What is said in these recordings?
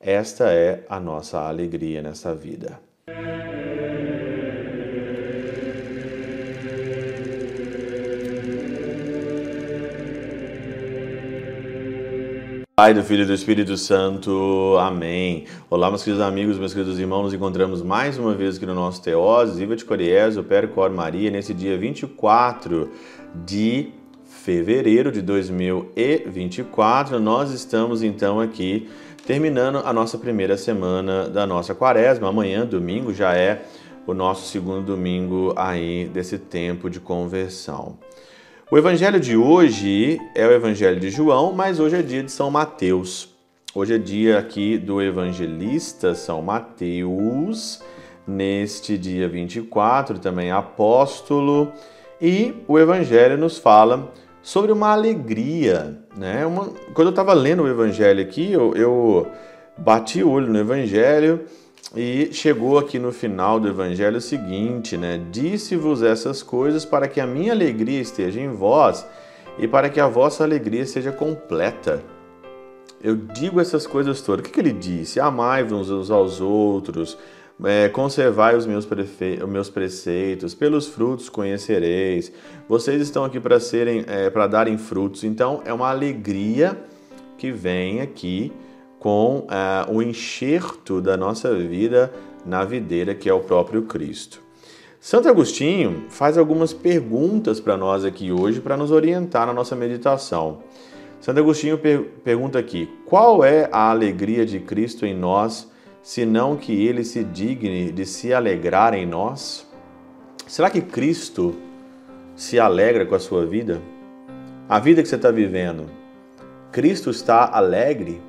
Esta é a nossa alegria nessa vida. Pai, do Filho e do Espírito Santo. Amém. Olá, meus queridos amigos, meus queridos irmãos. Nos encontramos mais uma vez aqui no nosso Teoses, Viva de Coriés, o Cor Maria, nesse dia 24 de fevereiro de 2024. Nós estamos então aqui terminando a nossa primeira semana da nossa quaresma. Amanhã, domingo, já é o nosso segundo domingo aí desse tempo de conversão. O evangelho de hoje é o evangelho de João, mas hoje é dia de São Mateus. Hoje é dia aqui do evangelista São Mateus, neste dia 24, também apóstolo, e o evangelho nos fala sobre uma alegria, né? Uma, quando eu estava lendo o evangelho aqui, eu, eu bati o olho no evangelho e chegou aqui no final do evangelho o seguinte, né? Disse-vos essas coisas para que a minha alegria esteja em vós e para que a vossa alegria seja completa. Eu digo essas coisas todas. O que, que ele disse? Amai-vos uns aos outros, é, conservai os meus, os meus preceitos, pelos frutos conhecereis. Vocês estão aqui para serem, é, para darem frutos. Então é uma alegria que vem aqui com uh, o enxerto da nossa vida na videira que é o próprio Cristo. Santo Agostinho faz algumas perguntas para nós aqui hoje para nos orientar na nossa meditação. Santo Agostinho per pergunta aqui: qual é a alegria de Cristo em nós, senão que ele se digne de se alegrar em nós? Será que Cristo se alegra com a sua vida? A vida que você está vivendo, Cristo está alegre?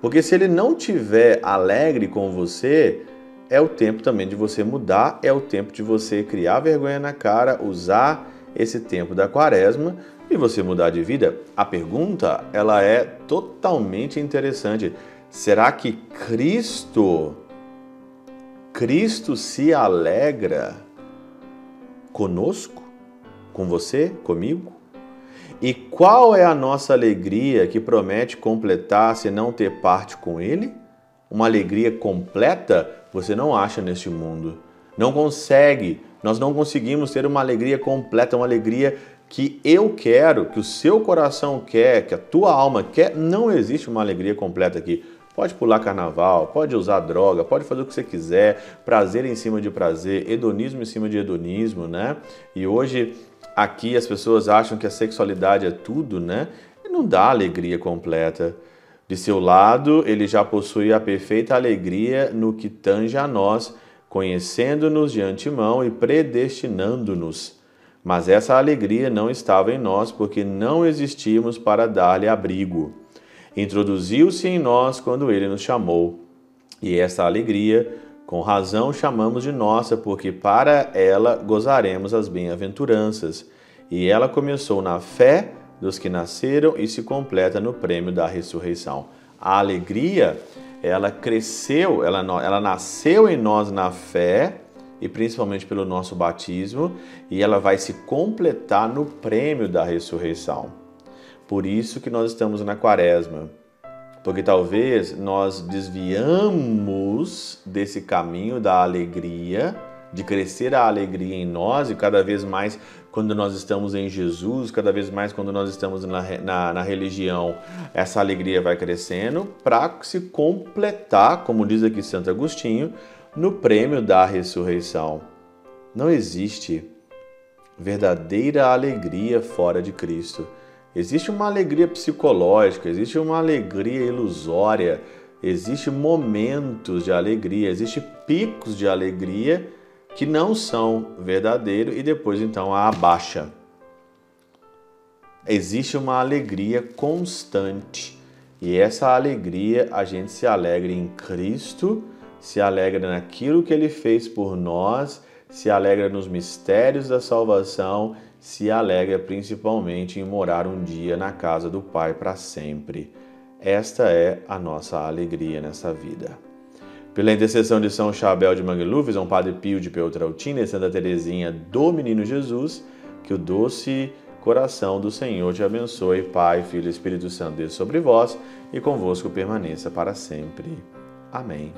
Porque se ele não tiver alegre com você, é o tempo também de você mudar, é o tempo de você criar vergonha na cara, usar esse tempo da quaresma e você mudar de vida. A pergunta, ela é totalmente interessante. Será que Cristo Cristo se alegra conosco, com você, comigo? E qual é a nossa alegria que promete completar se não ter parte com Ele? Uma alegria completa você não acha neste mundo. Não consegue, nós não conseguimos ter uma alegria completa, uma alegria que eu quero, que o seu coração quer, que a tua alma quer. Não existe uma alegria completa aqui. Pode pular carnaval, pode usar droga, pode fazer o que você quiser, prazer em cima de prazer, hedonismo em cima de hedonismo, né? E hoje aqui as pessoas acham que a sexualidade é tudo, né? E não dá alegria completa. De seu lado, ele já possui a perfeita alegria no que tange a nós, conhecendo-nos de antemão e predestinando-nos. Mas essa alegria não estava em nós porque não existíamos para dar-lhe abrigo. Introduziu-se em nós quando ele nos chamou. E essa alegria com razão chamamos de nossa, porque para ela gozaremos as bem-aventuranças. E ela começou na fé dos que nasceram e se completa no prêmio da ressurreição. A alegria, ela cresceu, ela, ela nasceu em nós na fé, e principalmente pelo nosso batismo, e ela vai se completar no prêmio da ressurreição. Por isso que nós estamos na quaresma porque talvez nós desviamos desse caminho da alegria, de crescer a alegria em nós e cada vez mais quando nós estamos em Jesus, cada vez mais quando nós estamos na, na, na religião, essa alegria vai crescendo para se completar, como diz aqui Santo Agostinho, no prêmio da ressurreição. Não existe verdadeira alegria fora de Cristo. Existe uma alegria psicológica, existe uma alegria ilusória, existe momentos de alegria, existe picos de alegria que não são verdadeiros e depois então a abaixa. Existe uma alegria constante e essa alegria a gente se alegra em Cristo, se alegra naquilo que Ele fez por nós, se alegra nos mistérios da salvação se alegra principalmente em morar um dia na casa do Pai para sempre. Esta é a nossa alegria nessa vida. Pela intercessão de São Chabel de Mangluf, São Padre Pio de Peltrautina e Santa Teresinha do Menino Jesus, que o doce coração do Senhor te abençoe. Pai, Filho e Espírito Santo, Deus sobre vós e convosco permaneça para sempre. Amém.